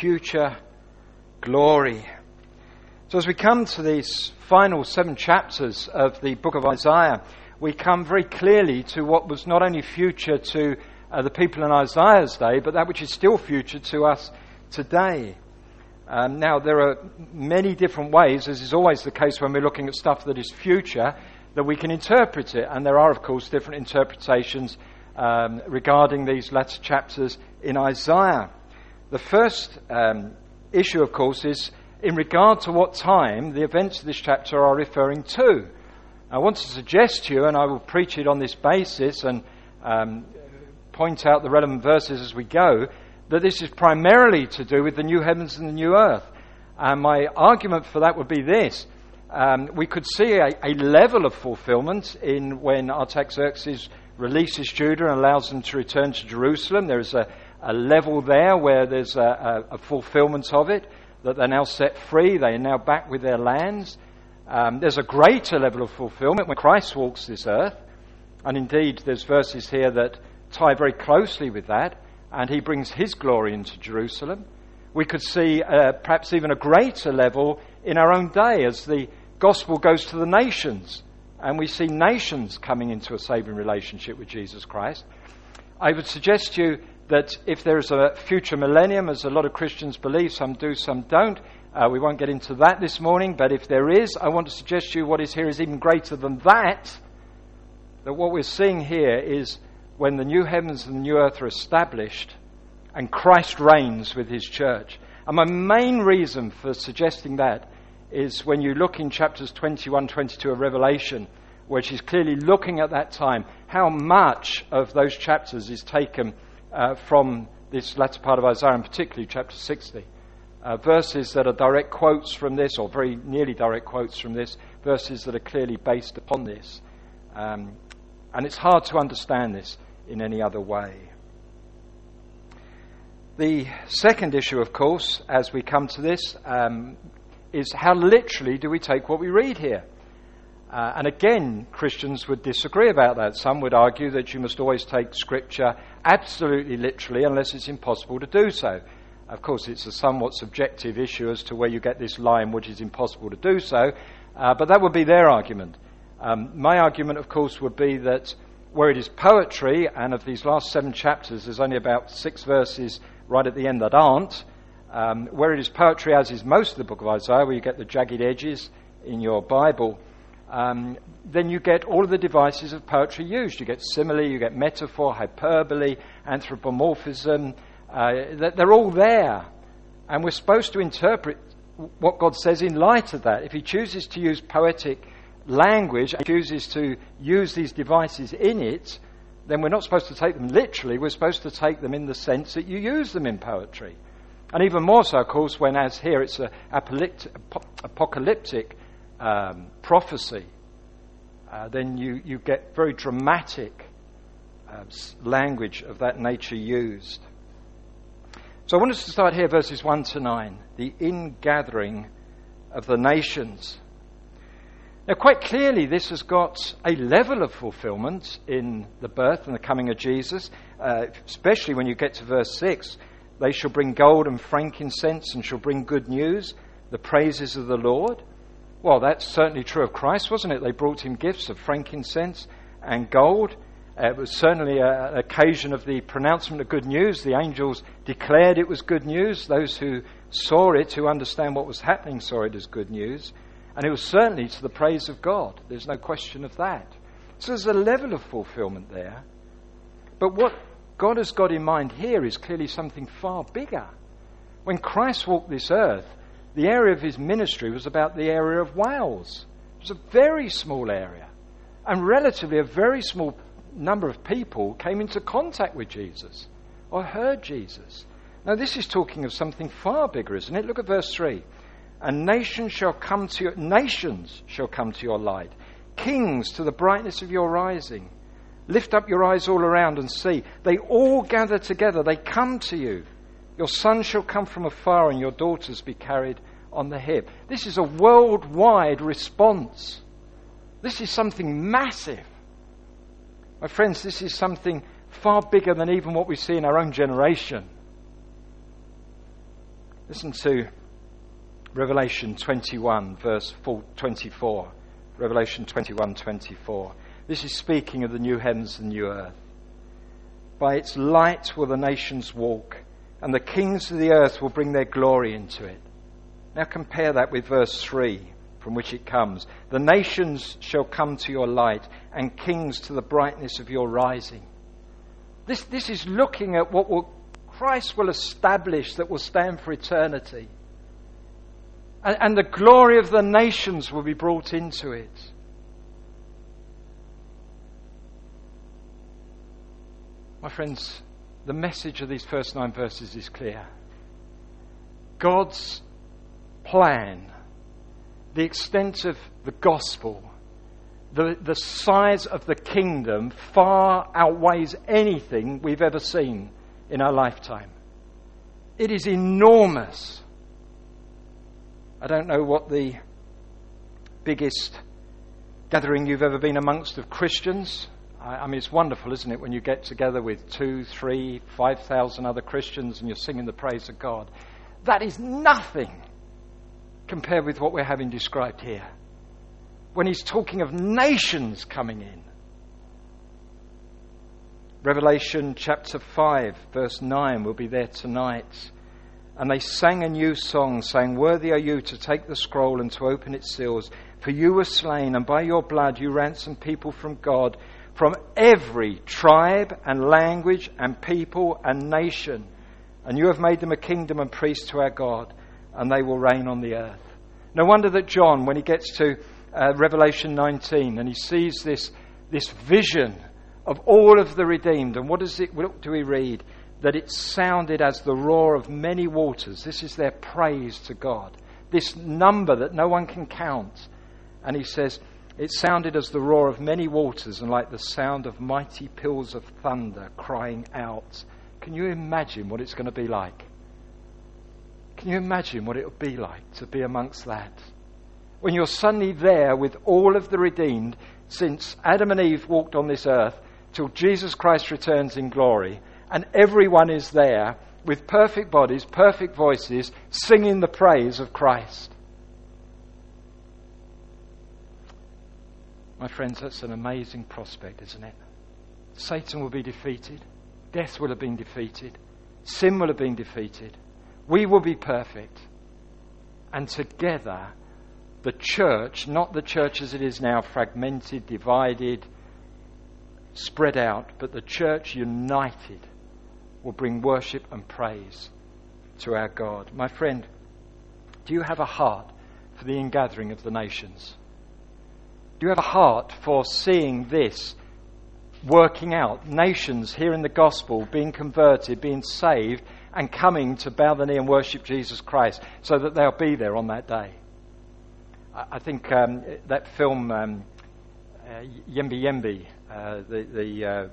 future glory. So, as we come to these final seven chapters of the book of Isaiah, we come very clearly to what was not only future to uh, the people in Isaiah's day, but that which is still future to us today. Um, now, there are many different ways, as is always the case when we're looking at stuff that is future, that we can interpret it. And there are, of course, different interpretations um, regarding these latter chapters in Isaiah. The first um, issue, of course, is in regard to what time the events of this chapter are referring to. I want to suggest to you, and I will preach it on this basis and um, point out the relevant verses as we go, that this is primarily to do with the new heavens and the new earth. And my argument for that would be this. Um, we could see a, a, level of fulfillment in when Artaxerxes releases Judah and allows them to return to Jerusalem. There is a, a level there where there's a, a, fulfillment of it, that they're now set free, they are now back with their lands. Um, there's a greater level of fulfillment when Christ walks this earth, and indeed there's verses here that tie very closely with that, and he brings his glory into Jerusalem. We could see uh, perhaps even a greater level in our own day as the gospel goes to the nations, and we see nations coming into a saving relationship with Jesus Christ. I would suggest to you that if there is a future millennium, as a lot of Christians believe, some do, some don't, uh, we won't get into that this morning, but if there is, I want to suggest to you what is here is even greater than that. That what we're seeing here is when the new heavens and the new earth are established and Christ reigns with his church. And my main reason for suggesting that is when you look in chapters 21, 22 of Revelation, where she's clearly looking at that time, how much of those chapters is taken uh, from this latter part of Isaiah, and particularly chapter 60. Uh, verses that are direct quotes from this, or very nearly direct quotes from this, verses that are clearly based upon this. Um, and it's hard to understand this in any other way. The second issue, of course, as we come to this, um, is how literally do we take what we read here? Uh, and again, Christians would disagree about that. Some would argue that you must always take Scripture absolutely literally unless it's impossible to do so. Of course, it's a somewhat subjective issue as to where you get this line, which is impossible to do so, uh, but that would be their argument. Um, my argument, of course, would be that where it is poetry, and of these last seven chapters, there's only about six verses right at the end that aren't. Um, where it is poetry, as is most of the book of Isaiah, where you get the jagged edges in your Bible, um, then you get all of the devices of poetry used. You get simile, you get metaphor, hyperbole, anthropomorphism. Uh, they're all there. And we're supposed to interpret what God says in light of that. If He chooses to use poetic language and chooses to use these devices in it, then we're not supposed to take them literally. We're supposed to take them in the sense that you use them in poetry. And even more so, of course, when, as here, it's an apocalyptic um, prophecy, uh, then you, you get very dramatic uh, language of that nature used. So I want us to start here, verses 1 to 9, the ingathering of the nations. Now, quite clearly, this has got a level of fulfillment in the birth and the coming of Jesus, uh, especially when you get to verse 6. They shall bring gold and frankincense and shall bring good news, the praises of the Lord. Well, that's certainly true of Christ, wasn't it? They brought him gifts of frankincense and gold. Uh, it was certainly an occasion of the pronouncement of good news. The angels declared it was good news. Those who saw it, who understand what was happening, saw it as good news. And it was certainly to the praise of God. There's no question of that. So there's a level of fulfillment there. But what God has got in mind here is clearly something far bigger. When Christ walked this earth, the area of his ministry was about the area of Wales. It was a very small area. And relatively, a very small number of people came into contact with Jesus or heard Jesus. Now, this is talking of something far bigger, isn't it? Look at verse 3. And nations shall come to your, nations shall come to your light, kings to the brightness of your rising. Lift up your eyes all around and see. They all gather together, they come to you. Your son shall come from afar, and your daughters be carried on the hip. This is a worldwide response. This is something massive. My friends, this is something far bigger than even what we see in our own generation. Listen to Revelation 21, verse 24. Revelation 21, 24. This is speaking of the new heavens and new earth. By its light will the nations walk, and the kings of the earth will bring their glory into it. Now compare that with verse 3 from which it comes. The nations shall come to your light, and kings to the brightness of your rising. This, this is looking at what will, Christ will establish that will stand for eternity. And, and the glory of the nations will be brought into it. My friends, the message of these first nine verses is clear. God's plan, the extent of the gospel, the, the size of the kingdom far outweighs anything we've ever seen in our lifetime. It is enormous. I don't know what the biggest gathering you've ever been amongst of Christians. I, mean, it's wonderful, isn't it, when you get together with two, three, five thousand other Christians and you're singing the praise of God. That is nothing compared with what we're having described here. When he's talking of nations coming in. Revelation chapter 5, verse 9 will be there tonight. And they sang a new song, saying, Worthy are you to take the scroll and to open its seals, for you were slain, and by your blood you ransomed people from God, from every tribe and language and people and nation. And you have made them a kingdom and priests to our God and they will reign on the earth. No wonder that John, when he gets to uh, Revelation 19 and he sees this, this vision of all of the redeemed, and what, does it, what do we read? That it sounded as the roar of many waters. This is their praise to God. This number that no one can count. And he says, it sounded as the roar of many waters and like the sound of mighty peals of thunder crying out. Can you imagine what it's going to be like? Can you imagine what it would be like to be amongst that? When you're suddenly there with all of the redeemed since Adam and Eve walked on this earth till Jesus Christ returns in glory, and everyone is there with perfect bodies, perfect voices, singing the praise of Christ. My friends, that's an amazing prospect, isn't it? Satan will be defeated. Death will have been defeated. Sin will have been defeated. We will be perfect. And together, the church, not the church as it is now, fragmented, divided, spread out, but the church united will bring worship and praise to our God. My friend, do you have a heart for the ingathering of the nations? Do you have a heart for seeing this working out? Nations hearing the gospel, being converted, being saved, and coming to bow the knee and worship Jesus Christ so that they'll be there on that day. I think um, that film, um, uh, Yembe Yembe, uh, the, the uh,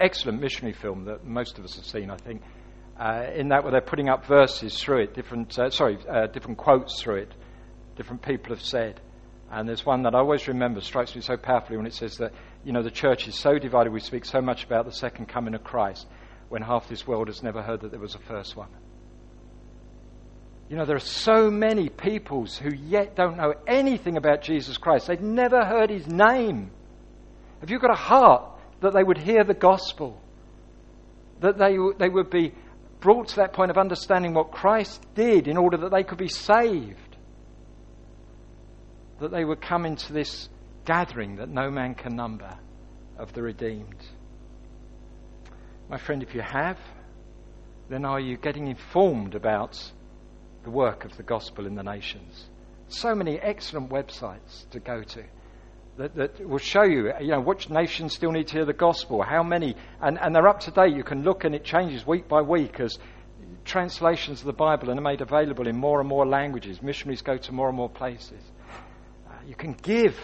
excellent missionary film that most of us have seen, I think, uh, in that where they're putting up verses through it, different, uh, sorry, uh, different quotes through it, different people have said. And there's one that I always remember, strikes me so powerfully when it says that, you know, the church is so divided, we speak so much about the second coming of Christ when half this world has never heard that there was a first one. You know, there are so many peoples who yet don't know anything about Jesus Christ. They've never heard his name. Have you got a heart that they would hear the gospel? That they, they would be brought to that point of understanding what Christ did in order that they could be saved? That they would come into this gathering that no man can number of the redeemed. My friend, if you have, then are you getting informed about the work of the gospel in the nations? So many excellent websites to go to that, that will show you, you know, which nations still need to hear the gospel, how many, and, and they're up to date. You can look and it changes week by week as translations of the Bible are made available in more and more languages. Missionaries go to more and more places. You can give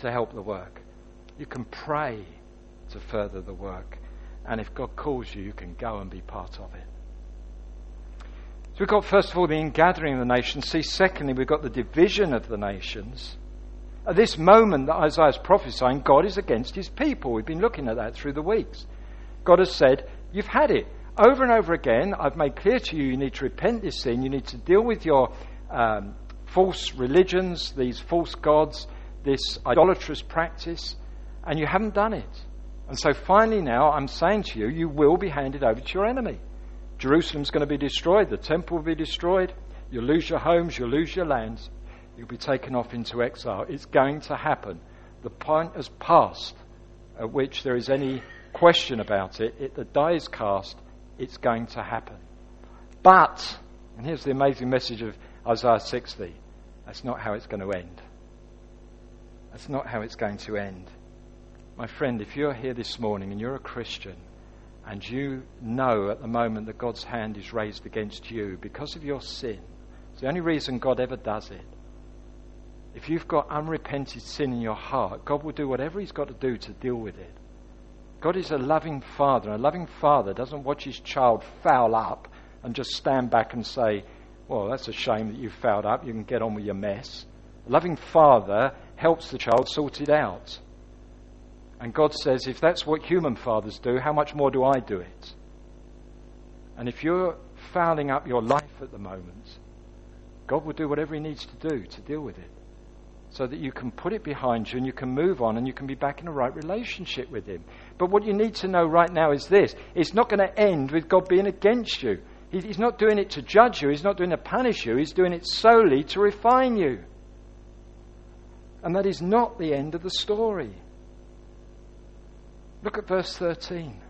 to help the work. You can pray to further the work. And if God calls you, you can go and be part of it. So we've got, first of all, the ingathering of the nations. See, secondly, we've got the division of the nations. At this moment that Isaiah is prophesying, God is against his people. We've been looking at that through the weeks. God has said, You've had it. over and over again, I've made clear to you you need to repent this sin, you need to deal with your um, false religions, these false gods, this idolatrous practice, and you haven't done it. And so finally now, I'm saying to you, you will be handed over to your enemy. Jerusalem's going to be destroyed, the temple will be destroyed, you'll lose your homes, you'll lose your lands, you'll be taken off into exile. It's going to happen. The point has passed at which there is any question about it. it the die is cast, it's going to happen. But, and here's the amazing message of Isaiah 60 that's not how it's going to end. That's not how it's going to end. My friend, if you're here this morning and you're a Christian, and you know at the moment that God's hand is raised against you because of your sin, it's the only reason God ever does it. If you've got unrepented sin in your heart, God will do whatever He's got to do to deal with it. God is a loving father, and a loving father doesn't watch his child foul up and just stand back and say, Well, that's a shame that you've fouled up. You can get on with your mess. A loving father helps the child sort it out. And God says, if that's what human fathers do, how much more do I do it? And if you're fouling up your life at the moment, God will do whatever He needs to do to deal with it so that you can put it behind you and you can move on and you can be back in a right relationship with Him. But what you need to know right now is this it's not going to end with God being against you. He's not doing it to judge you, He's not doing it to punish you, He's doing it solely to refine you. And that is not the end of the story. Look at verse 13.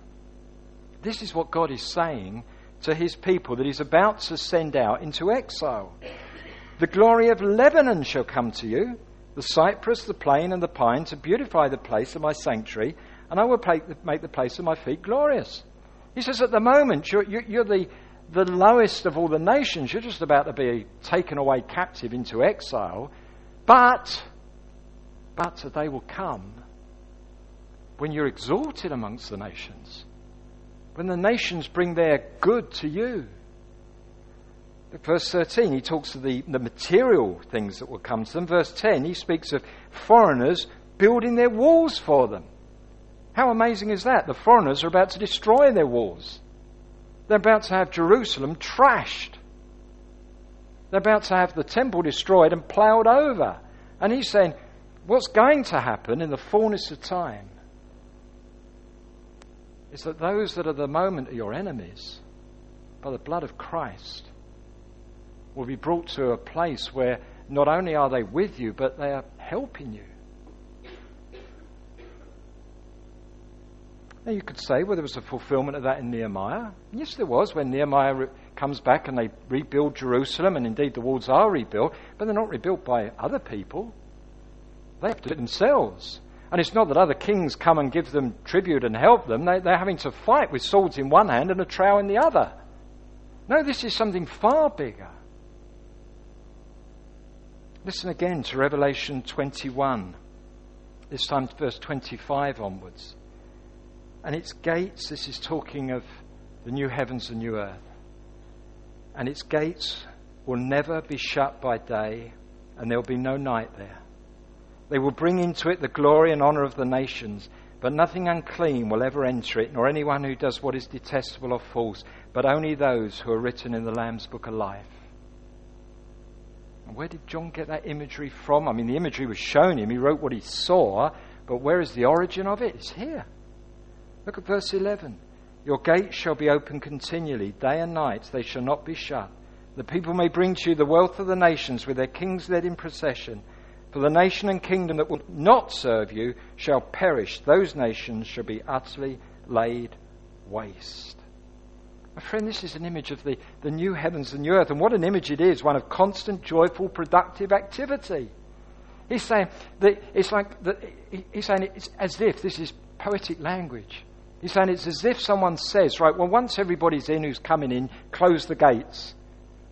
This is what God is saying to his people that he's about to send out into exile. The glory of Lebanon shall come to you, the cypress, the plane, and the pine, to beautify the place of my sanctuary, and I will make the place of my feet glorious. He says, at the moment, you're, you're the, the lowest of all the nations. You're just about to be taken away captive into exile. But, but a day will come when you're exalted amongst the nations, when the nations bring their good to you. Verse 13, he talks of the, the material things that will come to them. Verse 10, he speaks of foreigners building their walls for them. How amazing is that? The foreigners are about to destroy their walls. They're about to have Jerusalem trashed. They're about to have the temple destroyed and ploughed over. And he's saying, what's going to happen in the fullness of time is that those that are the moment are your enemies, by the blood of Christ, will be brought to a place where not only are they with you, but they are helping you. Now you could say, well, there was a fulfillment of that in Nehemiah. Yes, there was when Nehemiah re- comes back and they rebuild Jerusalem, and indeed the walls are rebuilt, but they're not rebuilt by other people. They have to do it themselves. And it's not that other kings come and give them tribute and help them. They, they're having to fight with swords in one hand and a trowel in the other. No, this is something far bigger. Listen again to Revelation 21, this time verse 25 onwards and its gates, this is talking of the new heavens and new earth, and its gates will never be shut by day, and there will be no night there. They will bring into it the glory and honor of the nations, but nothing unclean will ever enter it, nor anyone who does what is detestable or false, but only those who are written in the Lamb's book of life. And where did John get that imagery from? I mean, the imagery was shown him. He wrote what he saw, but where is the origin of it? It's here. Look at verse 11. Your gates shall be open continually, day and night, they shall not be shut. The people may bring to you the wealth of the nations with their kings led in procession. For the nation and kingdom that will not serve you shall perish. Those nations shall be utterly laid waste. My friend, this is an image of the, the new heavens and new earth. And what an image it is one of constant, joyful, productive activity. He's saying that it's like that, he's saying it's as if this is poetic language. He's saying it's as if someone says, right, well, once everybody's in who's coming in, close the gates.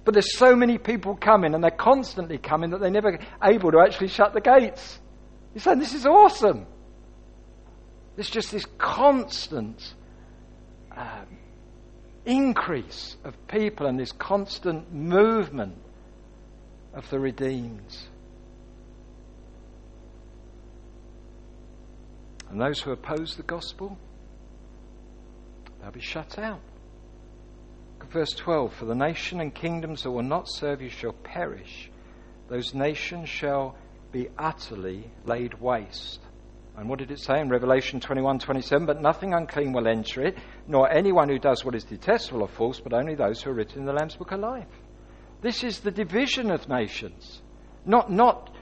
But there's so many people coming, and they're constantly coming that they're never able to actually shut the gates. He's saying this is awesome. There's just this constant um, increase of people and this constant movement of the redeemed. And those who oppose the gospel, They'll be shut out. verse 12 For the nation and kingdoms that will not serve you shall perish, those nations shall be utterly laid waste. And what did it say in Revelation 21 27? But nothing unclean will enter it, nor anyone who does what is detestable or false, but only those who are written in the Lamb's Book of Life. This is the division of nations. Not, not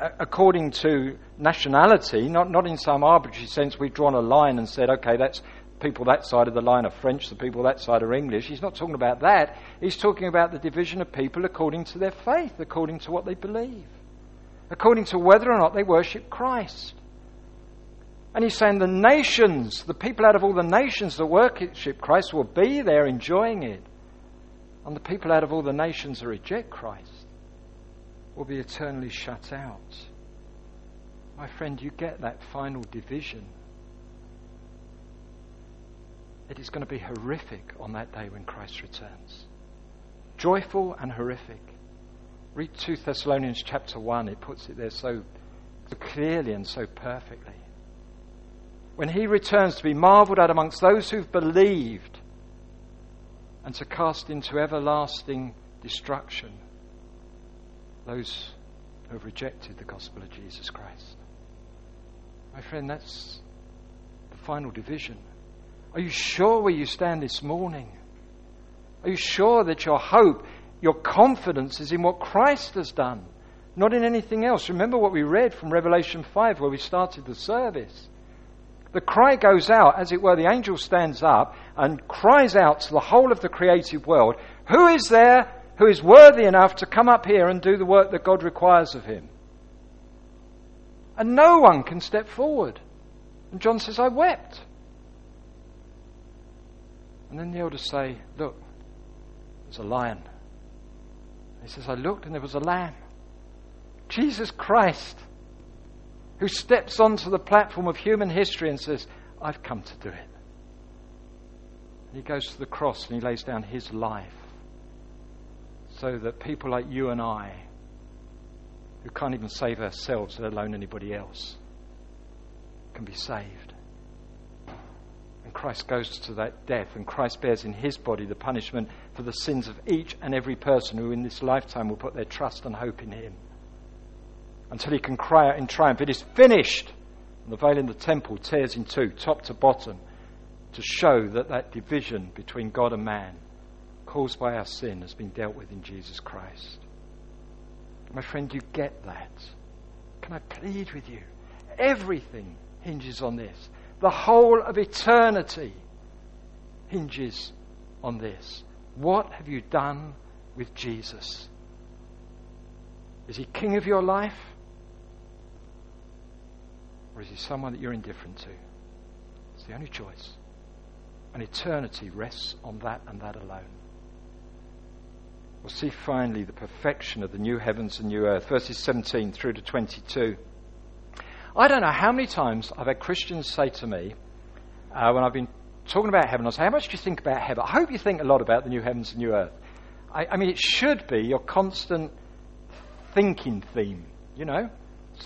uh, according to nationality, not, not in some arbitrary sense we've drawn a line and said, okay, that's people that side of the line are French, the people that side are English. He's not talking about that. He's talking about the division of people according to their faith, according to what they believe, according to whether or not they worship Christ. And he's saying the nations, the people out of all the nations that worship Christ will be there enjoying it. And the people out of all the nations that reject Christ will be eternally shut out. My friend, you get that final division. It is going to be horrific on that day when Christ returns. Joyful and horrific. Read 2 Thessalonians chapter 1, it puts it there so, so clearly and so perfectly when he returns to be marveled at amongst those who've believed and to cast into everlasting destruction those who have rejected the gospel of Jesus Christ. My friend, that's the final division. Are you sure where you stand this morning? Are you sure that your hope, your confidence is in what Christ has done, not in anything else? Remember what we read from Revelation 5 where we started the service. The cry goes out, as it were, the angel stands up and cries out to the whole of the creative world Who is there who is worthy enough to come up here and do the work that God requires of him? And no one can step forward. And John says, I wept. And then the elders say, Look, there's a lion. He says, I looked and there was a lamb. Jesus Christ who steps onto the platform of human history and says, I've come to do it. And he goes to the cross and he lays down his life so that people like you and I, who can't even save ourselves, let alone anybody else, can be saved. Christ goes to that death, and Christ bears in his body the punishment for the sins of each and every person who in this lifetime will put their trust and hope in him until he can cry out in triumph, It is finished! And the veil in the temple tears in two, top to bottom, to show that that division between God and man, caused by our sin, has been dealt with in Jesus Christ. My friend, you get that. Can I plead with you? Everything hinges on this. The whole of eternity hinges on this. What have you done with Jesus? Is he king of your life? Or is he someone that you're indifferent to? It's the only choice. And eternity rests on that and that alone. We'll see finally the perfection of the new heavens and new earth, verses 17 through to 22. I don't know how many times I've had Christians say to me, uh, when I've been talking about heaven, I say, How much do you think about heaven? I hope you think a lot about the new heavens and new earth. I, I mean, it should be your constant thinking theme, you know?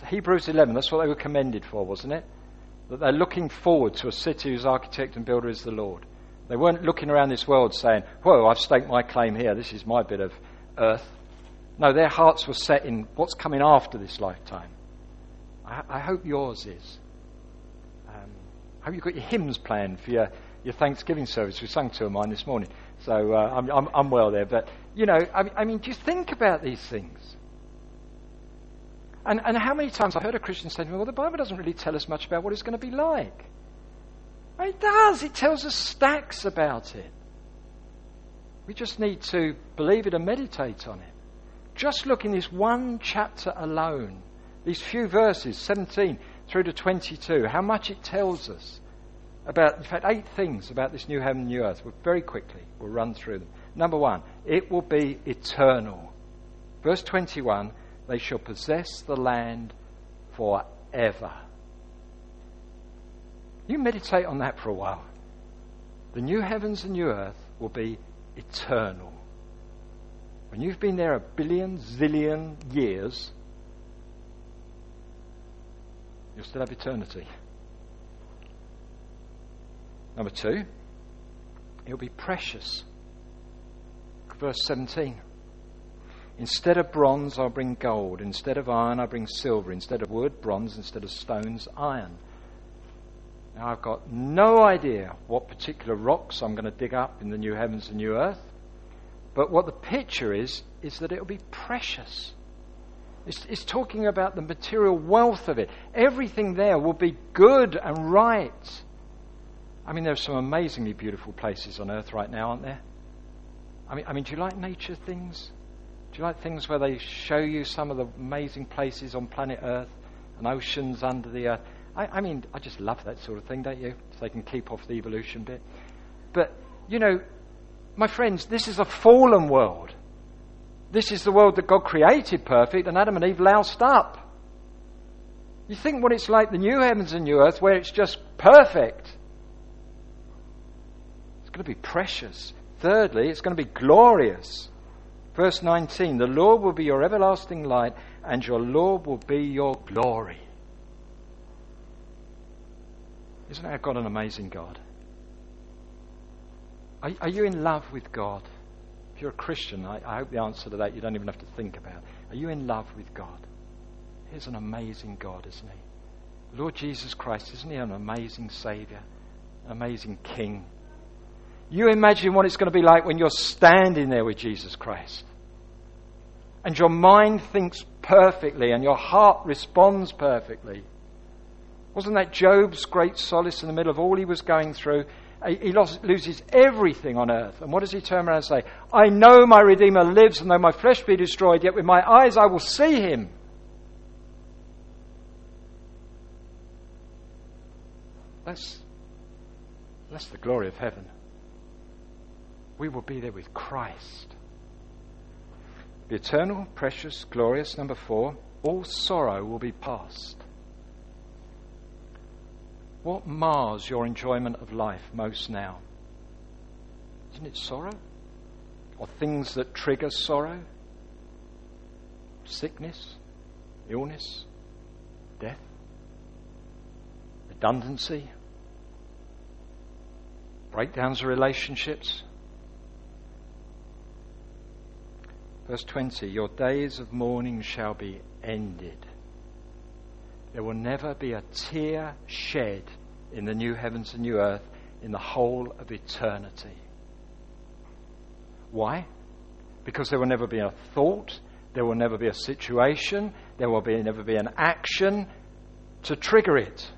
Hebrews 11, that's what they were commended for, wasn't it? That they're looking forward to a city whose architect and builder is the Lord. They weren't looking around this world saying, Whoa, I've staked my claim here, this is my bit of earth. No, their hearts were set in what's coming after this lifetime. I, I hope yours is. Um, I hope you've got your hymns planned for your, your Thanksgiving service. We sang two of mine this morning, so uh, I'm, I'm, I'm, well there. But, you know, I, I mean, just think about these things. And, and how many times I've heard a Christian say to me, well, the Bible doesn't really tell us much about what it's going to be like. It does. It tells us stacks about it. We just need to believe it and meditate on it. Just look in this one chapter alone, these few verses, 17 through to 22, how much it tells us about, in fact, eight things about this new heaven and new earth. We'll very quickly, we'll run through them. Number one, it will be eternal. Verse 21 they shall possess the land forever. You meditate on that for a while. The new heavens and new earth will be eternal. When you've been there a billion, zillion years, you'll still have eternity. Number two, it'll be precious. verse 17. Instead of bronze, I'll bring gold. Instead of iron, I'll bring silver. Instead of wood, bronze. Instead of stones, iron. Now, I've got no idea what particular rocks I'm going to dig up in the new heavens and new earth. But what the picture is, is that it'll be precious. It's, it's, talking about the material wealth of it. Everything there will be good and right. I mean, there are some amazingly beautiful places on earth right now, aren't there? I mean, I mean, do you like nature things? Do you like things where they show you some of the amazing places on planet Earth and oceans under the earth? I, I mean, I just love that sort of thing, don't you? So they can keep off the evolution bit. But, you know, my friends, this is a fallen world. This is the world that God created perfect and Adam and Eve loused up. You think what it's like the new heavens and new earth where it's just perfect. It's going to be precious. Thirdly, it's going to be glorious. Verse 19 The Lord will be your everlasting light, and your Lord will be your glory. Isn't our God an amazing God? Are, are you in love with God? If you're a Christian, I, I hope the answer to that you don't even have to think about. Are you in love with God? He's an amazing God, isn't he? Lord Jesus Christ, isn't he an amazing Savior? An amazing King? You imagine what it's going to be like when you're standing there with Jesus Christ. And your mind thinks perfectly and your heart responds perfectly. Wasn't that Job's great solace in the middle of all he was going through? He loses everything on earth. And what does he turn around and say? I know my Redeemer lives, and though my flesh be destroyed, yet with my eyes I will see him. That's, that's the glory of heaven. We will be there with Christ. The eternal, precious, glorious, number four, all sorrow will be past. What mars your enjoyment of life most now? Isn't it sorrow? Or things that trigger sorrow? Sickness, illness, death, redundancy, breakdowns of relationships. Verse 20 Your days of mourning shall be ended. There will never be a tear shed in the new heavens and new earth in the whole of eternity. Why? Because there will never be a thought, there will never be a situation, there will be, never be an action to trigger it.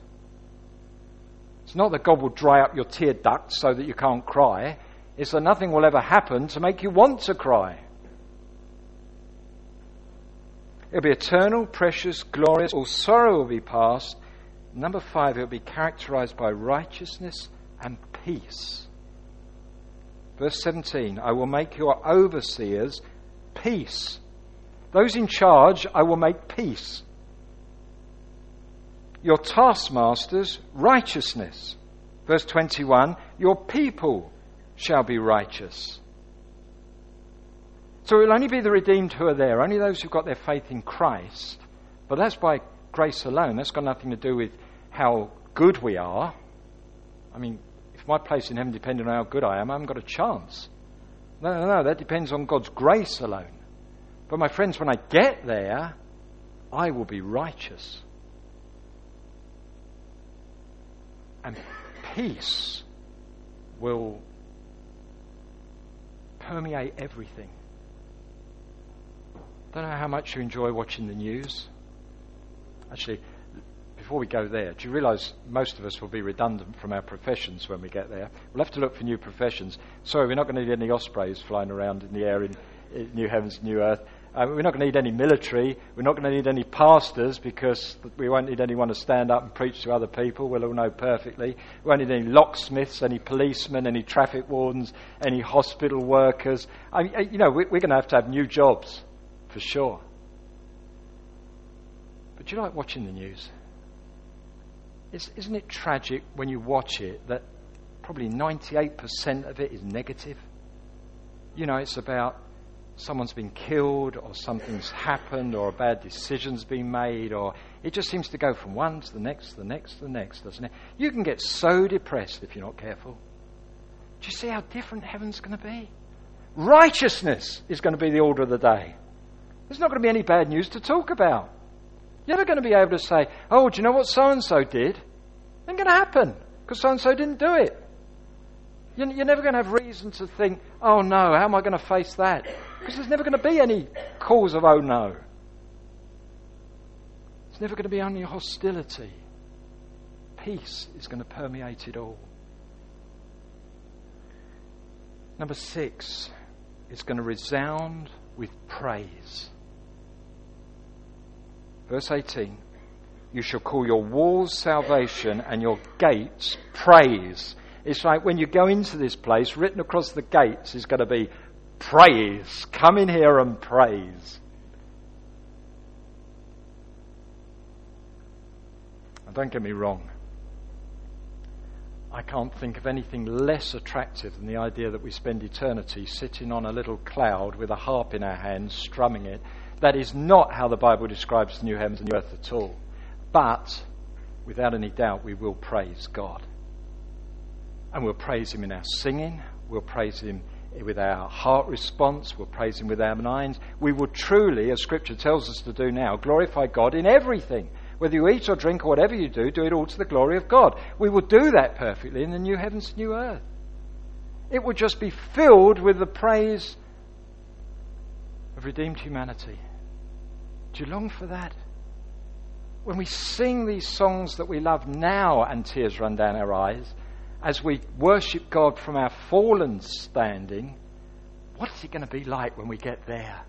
It's not that God will dry up your tear ducts so that you can't cry. It's that nothing will ever happen to make you want to cry. It'll be eternal, precious, glorious. All sorrow will be past. Number five, it'll be characterized by righteousness and peace. Verse 17 I will make your overseers peace. Those in charge, I will make peace. Your taskmasters, righteousness. Verse 21 Your people shall be righteous. So it will only be the redeemed who are there, only those who've got their faith in Christ. But that's by grace alone. That's got nothing to do with how good we are. I mean, if my place in heaven depended on how good I am, I haven't got a chance. No, no, no, that depends on God's grace alone. But my friends, when I get there, I will be righteous. And peace will permeate everything. Don't know how much you enjoy watching the news. Actually, before we go there, do you realize most of us will be redundant from our professions when we get there? We'll have to look for new professions. Sorry, we're not going to need any ospreys flying around in the air in, in New Heavens, New Earth. Uh, we're not going to need any military. We're not going to need any pastors because we won't need anyone to stand up and preach to other people. We'll all know perfectly. We won't need any locksmiths, any policemen, any traffic wardens, any hospital workers. I mean, you know, we're going to have to have new jobs for sure. But do you like watching the news? It's, isn't it tragic when you watch it that probably 98% of it is negative? You know, it's about someone's been killed or something's happened or a bad decision's been made or it just seems to go from one to the next, to the next, to the next, doesn't it? You can get so depressed if you're not careful. Do you see how different heaven's going to be? Righteousness is going to be the order of the day. There's not going to be any bad news to talk about. You're never going to be able to say, oh, do you know what so and so did? It ain't going to happen because so and so didn't do it. You're never going to have reason to think, oh no, how am I going to face that? Because there's never going to be any cause of oh no. It's never going to be any hostility. Peace is going to permeate it all. Number six, it's going to resound with praise. Verse 18 You shall call your walls salvation and your gates praise. It's like when you go into this place, written across the gates is going to be praise. Come in here and praise. And don't get me wrong. I can't think of anything less attractive than the idea that we spend eternity sitting on a little cloud with a harp in our hands, strumming it. That is not how the Bible describes the new heavens and new earth at all. But, without any doubt, we will praise God. And we'll praise Him in our singing, we'll praise Him with our heart response, we'll praise Him with our minds. We will truly, as Scripture tells us to do now, glorify God in everything. Whether you eat or drink or whatever you do, do it all to the glory of God. We will do that perfectly in the new heavens and new earth. It will just be filled with the praise of redeemed humanity. Do you long for that? When we sing these songs that we love now and tears run down our eyes, as we worship God from our fallen standing, what is it going to be like when we get there?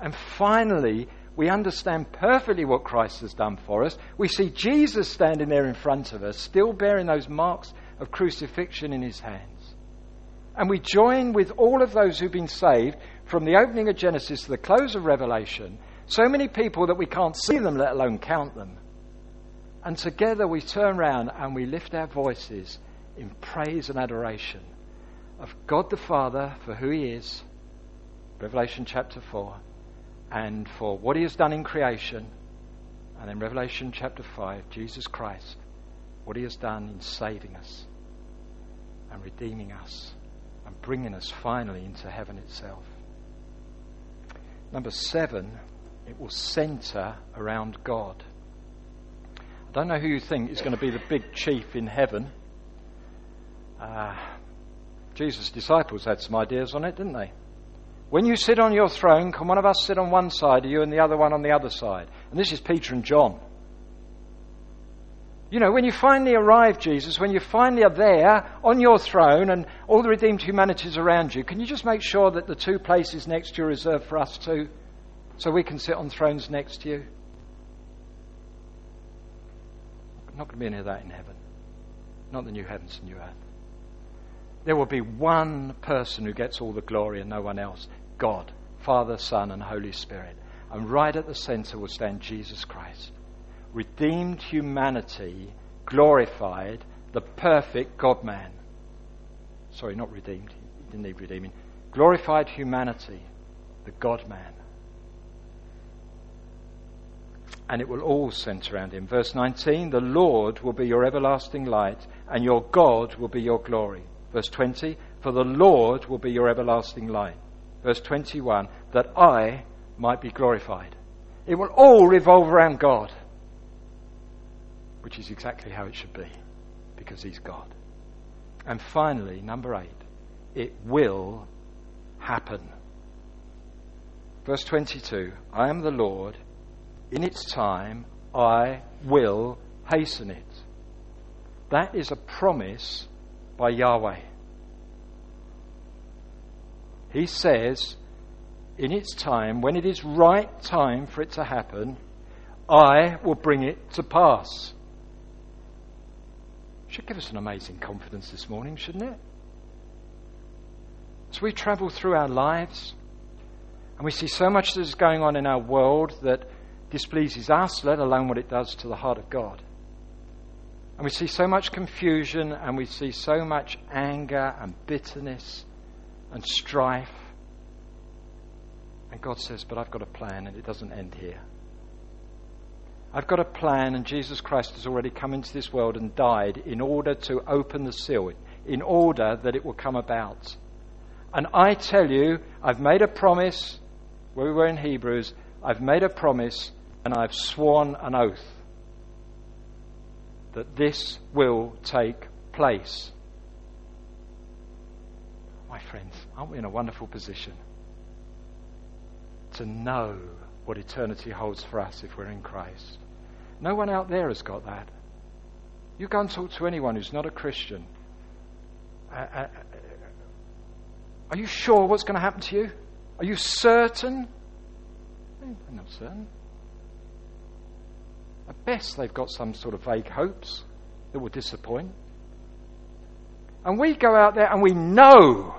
And finally, we understand perfectly what Christ has done for us. We see Jesus standing there in front of us, still bearing those marks of crucifixion in his hands. And we join with all of those who've been saved from the opening of Genesis to the close of Revelation. So many people that we can't see them, let alone count them. And together we turn around and we lift our voices in praise and adoration of God the Father for who He is, Revelation chapter 4, and for what He has done in creation, and in Revelation chapter 5, Jesus Christ, what He has done in saving us and redeeming us and bringing us finally into heaven itself. Number seven, it will center around God. I don't know who you think is going to be the big chief in heaven. Uh, Jesus' disciples had some ideas on it, didn't they? When you sit on your throne, can one of us sit on one side of you and the other one on the other side? And this is Peter and John. You know, when you finally arrive, Jesus, when you finally are there on your throne and all the redeemed humanity is around you, can you just make sure that the two places next to you are reserved for us too? So we can sit on thrones next to you? Not going to be any of that in heaven. Not the new heavens and new earth. There will be one person who gets all the glory and no one else God, Father, Son, and Holy Spirit. And right at the center will stand Jesus Christ. Redeemed humanity, glorified, the perfect God man. Sorry, not redeemed. He didn't need redeeming. Glorified humanity, the God man. And it will all center around him. Verse 19 The Lord will be your everlasting light, and your God will be your glory. Verse 20, for the Lord will be your everlasting light. Verse 21, that I might be glorified. It will all revolve around God, which is exactly how it should be, because He's God. And finally, number eight, it will happen. Verse 22 I am the Lord, in its time I will hasten it. That is a promise by Yahweh. He says, in its time, when it is right time for it to happen, I will bring it to pass. Should give us an amazing confidence this morning, shouldn't it? As we travel through our lives and we see so much that is going on in our world that displeases us, let alone what it does to the heart of God. And we see so much confusion and we see so much anger and bitterness and strife. And God says, But I've got a plan and it doesn't end here. I've got a plan, and Jesus Christ has already come into this world and died in order to open the seal, in order that it will come about. And I tell you, I've made a promise, where we were in Hebrews, I've made a promise and I've sworn an oath that this will take place. My friends, aren't we in a wonderful position to know what eternity holds for us if we're in Christ? No one out there has got that. You go and talk to anyone who's not a Christian. Uh, uh, uh are you sure what's going to happen to you? Are you certain? I'm not certain. At best, they've got some sort of vague hopes that will disappoint. And we go out there and we know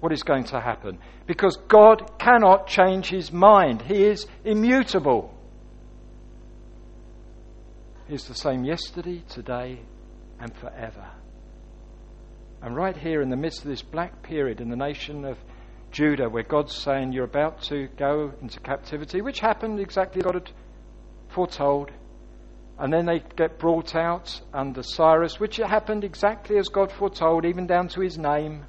what is going to happen because God cannot change his mind. He is immutable. He's the same yesterday, today, and forever. And right here in the midst of this black period in the nation of Judah, where God's saying you're about to go into captivity, which happened exactly God had foretold. And then they get brought out under Cyrus, which happened exactly as God foretold, even down to his name.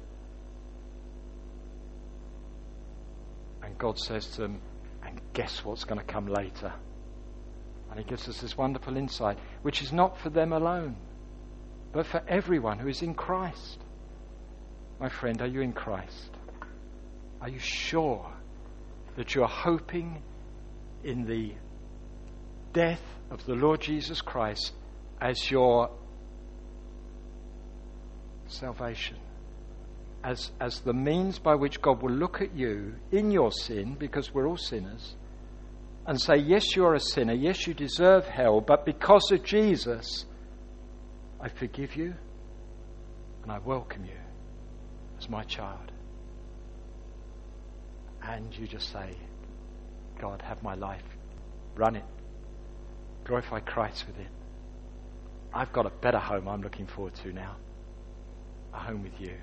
And God says to them, and guess what's going to come later? And he gives us this wonderful insight, which is not for them alone, but for everyone who is in Christ. My friend, are you in Christ? Are you sure that you are hoping in the death of the Lord Jesus Christ as your salvation? As, as the means by which God will look at you in your sin, because we're all sinners, and say, Yes, you are a sinner. Yes, you deserve hell. But because of Jesus, I forgive you and I welcome you as my child. And you just say, God, have my life. Run it. Glorify Christ within. I've got a better home I'm looking forward to now. A home with you.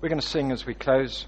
We're going to sing as we close.